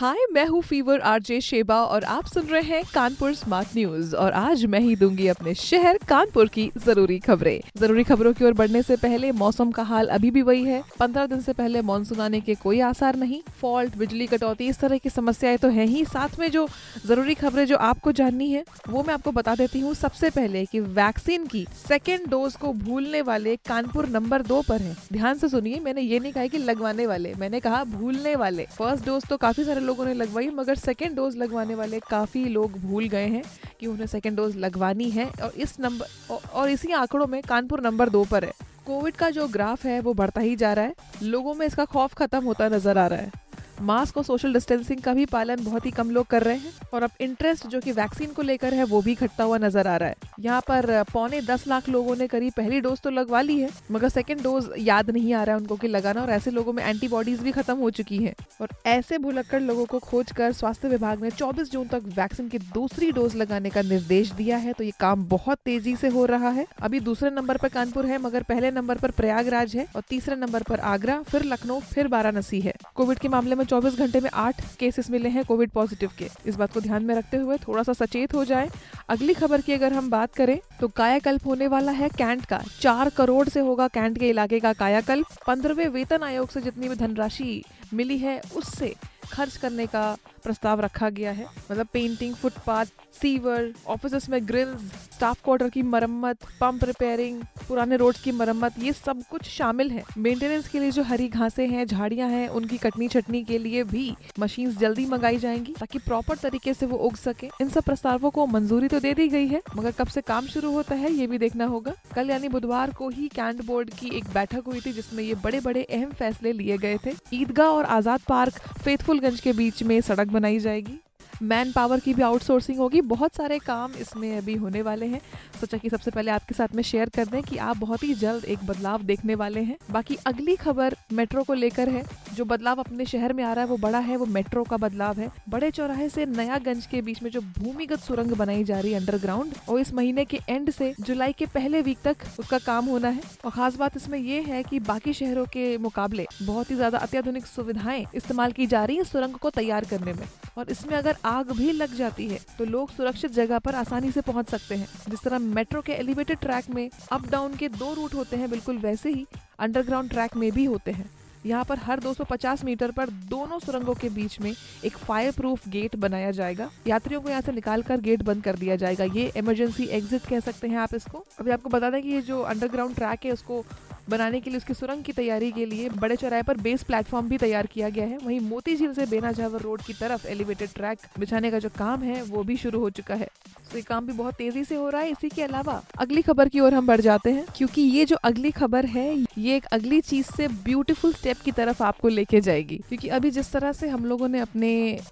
हाय मैं हूँ fever RJ Sheba और आप सुन रहे हैं कानपुर स्मार्ट न्यूज़ और आज मैं ही दूँगी अपने शहर कानपुर की ज़रूरी खबरें। ज़रूरी खबरों की ओर बढ़ने से पहले मौसम का हाल अभी भी वही है। पंद्रह दिन से पहले मानसून आने के कोई आसार नहीं। फॉल्ट, बिजली कटौती, इस तरह की समस्याएँ तो है ही। साथ में जो ज़रूरी खबरें जो आपको जाननी है, वो मैं आपको बता देती हूँ सबसे पहले की वैक्सीन की सेकेंड डोज को भूलने वाले कानपुर नंबर दो पर है। ध्यान से सुनिए, मैंने ये नहीं कहा की लगवाने वाले, मैंने कहा भूलने वाले। फ़र्स्ट डोज तो काफ़ी सारे लोगों ने लगवाई, मगर सेकेंड डोज लगवाने वाले काफ़ी लोग भूल गए हैं कि उन्हें सेकेंड डोज लगवानी है और इस नंबर और इसी आंकड़ों में कानपुर नंबर दो पर है। कोविड का जो ग्राफ है, वो बढ़ता ही जा रहा है। लोगों में इसका खौफ खत्म होता नज़र आ रहा है। मास्क और सोशल डिस्टेंसिंग का भी पालन बहुत ही कम लोग कर रहे हैं और अब इंटरेस्ट जो कि वैक्सीन को लेकर है, वो भी घटता हुआ नज़र आ रहा है। यहाँ पर पौने दस लाख लोगों ने करीब पहली डोज तो लगवा ली है, मगर सेकेंड डोज याद नहीं आ रहा है उनको कि लगाना और ऐसे लोगों में एंटीबॉडीज भी खत्म हो चुकी है। और ऐसे भुलक्कड़ लोगों को खोज कर स्वास्थ्य विभाग ने चौबीस जून तक वैक्सीन की दूसरी डोज लगाने का निर्देश दिया है तो ये काम बहुत तेज़ी से हो रहा है। अभी दूसरे नंबर पर कानपुर है, मगर पहले नंबर पर प्रयागराज है और तीसरे नंबर पर आगरा, फिर लखनऊ, फिर वाराणसी है। कोविड के मामले में चौबीस घंटे में आठ केसेस मिले हैं कोविड पॉजिटिव के। इस बात को ध्यान में रखते हुए थोड़ा सा सचेत हो जाए। अगली खबर की अगर हम बात करें तो कायाकल्प होने वाला है कैंट का। चार करोड़ से होगा कैंट के इलाके का कायाकल्प। पंद्रहवे वेतन आयोग से जितनी भी धनराशि मिली है, उससे खर्च करने का प्रस्ताव रखा गया है। मतलब पेंटिंग फुटपाथ सीवर ऑफ़िस में ग्रिल्स स्टाफ क्वार्टर की मरम्मत पंप रिपेयरिंग पुराने रोड की मरम्मत, ये सब कुछ शामिल है। मेंटेनेंस के लिए जो हरी घासें हैं, झाड़ियाँ हैं, उनकी कटनी छटनी के लिए भी मशीन जल्दी मंगाई जाएँगी ताकि प्रॉपर तरीके से वो उग सके। इन सब प्रस्तावों को मंजूरी तो दे दी गई है, मगर कब से काम शुरू होता है, ये भी देखना होगा। कल यानी बुधवार को ही कैंट बोर्ड की एक बैठक हुई थी, जिसमें ये बड़े बड़े अहम फैसले लिए गए थे। ईदगाह और आज़ाद पार्क फेथफुलगंज के बीच में सड़क बनाई जाएगी। मैन पावर की भी आउटसोर्सिंग होगी। बहुत सारे काम इसमें अभी होने वाले हैं। सोचा कि सबसे पहले आपके साथ में शेयर कर दें कि आप बहुत ही जल्द एक बदलाव देखने वाले हैं। बाकी अगली खबर मेट्रो को लेकर है। जो बदलाव अपने शहर में आ रहा है, वो बड़ा है, वो मेट्रो का बदलाव है। बड़े चौराहे से नया गंज के बीच में जो भूमिगत सुरंग बनाई जा रही है अंडरग्राउंड, और इस महीने के एंड से जुलाई के पहले वीक तक उसका काम होना है। और खास बात इसमें यह है कि बाकी शहरों के मुकाबले बहुत ही ज़्यादा अत्याधुनिक सुविधाएँ इस्तेमाल की जा रही है सुरंग को तैयार करने में। और इसमें अगर आग भी लग जाती है तो लोग सुरक्षित जगह पर आसानी से पहुँच सकते हैं। जिस तरह मेट्रो के एलिवेटेड ट्रैक में अप डाउन के दो रूट होते हैं, बिल्कुल वैसे ही अंडरग्राउंड ट्रैक में भी होते हैं। यहाँ पर हर 250 मीटर पर दोनों सुरंगों के बीच में एक फायर प्रूफ गेट बनाया जाएगा। यात्रियों को यहाँ से निकाल कर गेट बंद कर दिया जाएगा। ये इमरजेंसी एग्जिट कह सकते हैं आप इसको। अभी आपको बता दें कि ये जो अंडरग्राउंड ट्रैक है, उसको बनाने के लिए, उसकी सुरंग की तैयारी के लिए बड़े चौराहे पर बेस प्लेटफॉर्म भी तैयार किया गया है। वहीं मोती झील से बेना झावर रोड की तरफ़ एलिवेटेड ट्रैक बिछाने का जो काम है, वो भी शुरू हो चुका है। ये काम भी बहुत तेज़ी से हो रहा है। इसी के अलावा अगली खबर की ओर हम बढ़ जाते हैं, क्योंकि ये जो अगली खबर है, ये एक अगली चीज़ से ब्यूटीफुल स्टेप की तरफ़ आपको लेके जाएगी। क्योंकि अभी जिस तरह से हम लोगों ने अपने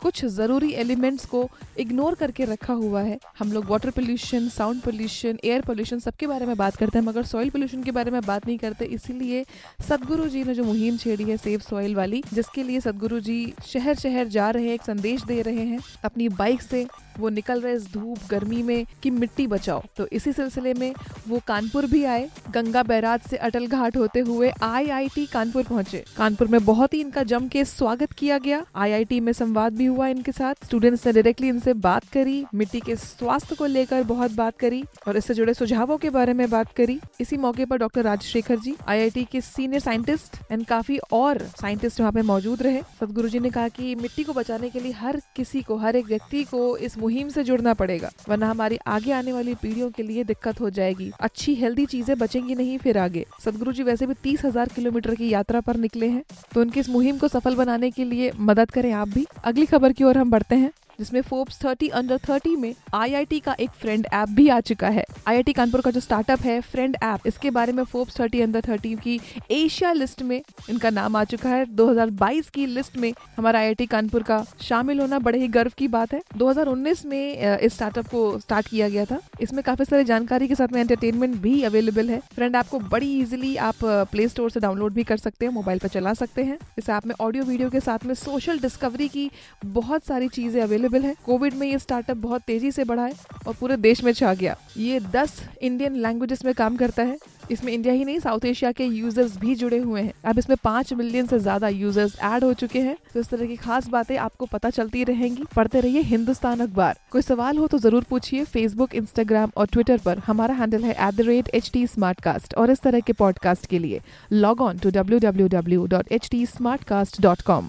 कुछ ज़रूरी एलिमेंट्स को इग्नोर करके रखा हुआ है, हम लोग water pollution sound pollution air pollution सबके बारे में बात करते हैं, मगर सॉइल पोल्यूशन के बारे में बात नहीं करते। इसीलिए सदगुरु जी ने जो मुहिम छेड़ी है सेव सॉइल वाली, जिसके लिए सदगुरु जी शहर शहर जा रहे हैं, एक संदेश दे रहे हैं, अपनी बाइक से वो निकल रहे इस धूप गर्मी में कि मिट्टी बचाओ। तो इसी सिलसिले में वो कानपुर भी आए। गंगा बैराज से अटल घाट होते हुए आईआईटी कानपुर पहुँचे। कानपुर में बहुत ही इनका जम के स्वागत किया गया। आईआईटी में संवाद भी हुआ इनके साथ। स्टूडेंट्स ने डायरेक्टली इनसे बात करी, मिट्टी के स्वास्थ्य को लेकर बहुत बात करी और इससे जुड़े सुझावों के बारे में बात करी। इसी मौके पर डॉक्टर राजशेखर जी आई के सीनियर साइंटिस्ट एंड काफ़ी और साइंटिस्ट वहाँ पे मौजूद रहे। सदगुरु जी ने कहा कि मिट्टी को बचाने के लिए हर किसी को, हर एक व्यक्ति को इस मुहिम से जुड़ना पड़ेगा। वरना हमारी आगे आने वाली पीढ़ियों के लिए दिक्कत हो जाएगी। अच्छी हेल्दी चीज़ें बचेंगी नहीं फिर आगे। सदगुरु जी वैसे भी तीस हज़ार किलोमीटर की यात्रा पर निकले हैं तो उनकी इस मुहिम को सफल बनाने के लिए मदद करें आप भी। अगली खबर की ओर हम बढ़ते हैं। जिसमें फोर्ब्स 30 अंडर 30 में आईआईटी का एक फ्रेंड ऐप भी आ चुका है। आईआईटी कानपुर का जो स्टार्टअप है फ्रेंड ऐप इसके बारे में फोर्ब्स 30 अंडर 30 की एशिया लिस्ट में इनका नाम आ चुका है। 2022 की लिस्ट में हमारा आईआईटी कानपुर का शामिल होना बड़े ही गर्व की बात है। 2019 में इस स्टार्टअप को स्टार्ट किया गया था। इसमें काफ़ी सारी जानकारी के साथ में एंटरटेनमेंट भी अवेलेबल है। फ्रेंड ऐप को बड़ी इजिली आप प्ले स्टोर से डाउनलोड भी कर सकते हैं मोबाइल पर चला सकते हैं। इस ऐप में ऑडियो वीडियो के साथ में सोशल डिस्कवरी की बहुत सारी चीज़ें अवेलेबल अवेलेबल है। कोविड में ये स्टार्टअप बहुत तेज़ी से बढ़ा है और पूरे देश में छा गया। ये 10 इंडियन लैंग्वेजेस में काम करता है। इसमें इंडिया ही नहीं साउथ एशिया के यूज़र्स भी जुड़े हुए हैं। अब इसमें पाँच मिलियन से ज़्यादा यूज़र्स ऐड हो चुके हैं। तो इस तरह की खास बातें आपको पता चलती रहेंगी। पढ़ते रहिए हिंदुस्तान अखबार। कोई सवाल हो तो ज़रूर पूछिए फेसबुक इंस्टाग्राम और ट्विटर पर। हमारा हैंडल है at the rate H T और इस तरह के पॉडकास्ट के लिए। Log on to W W W dot H T dot com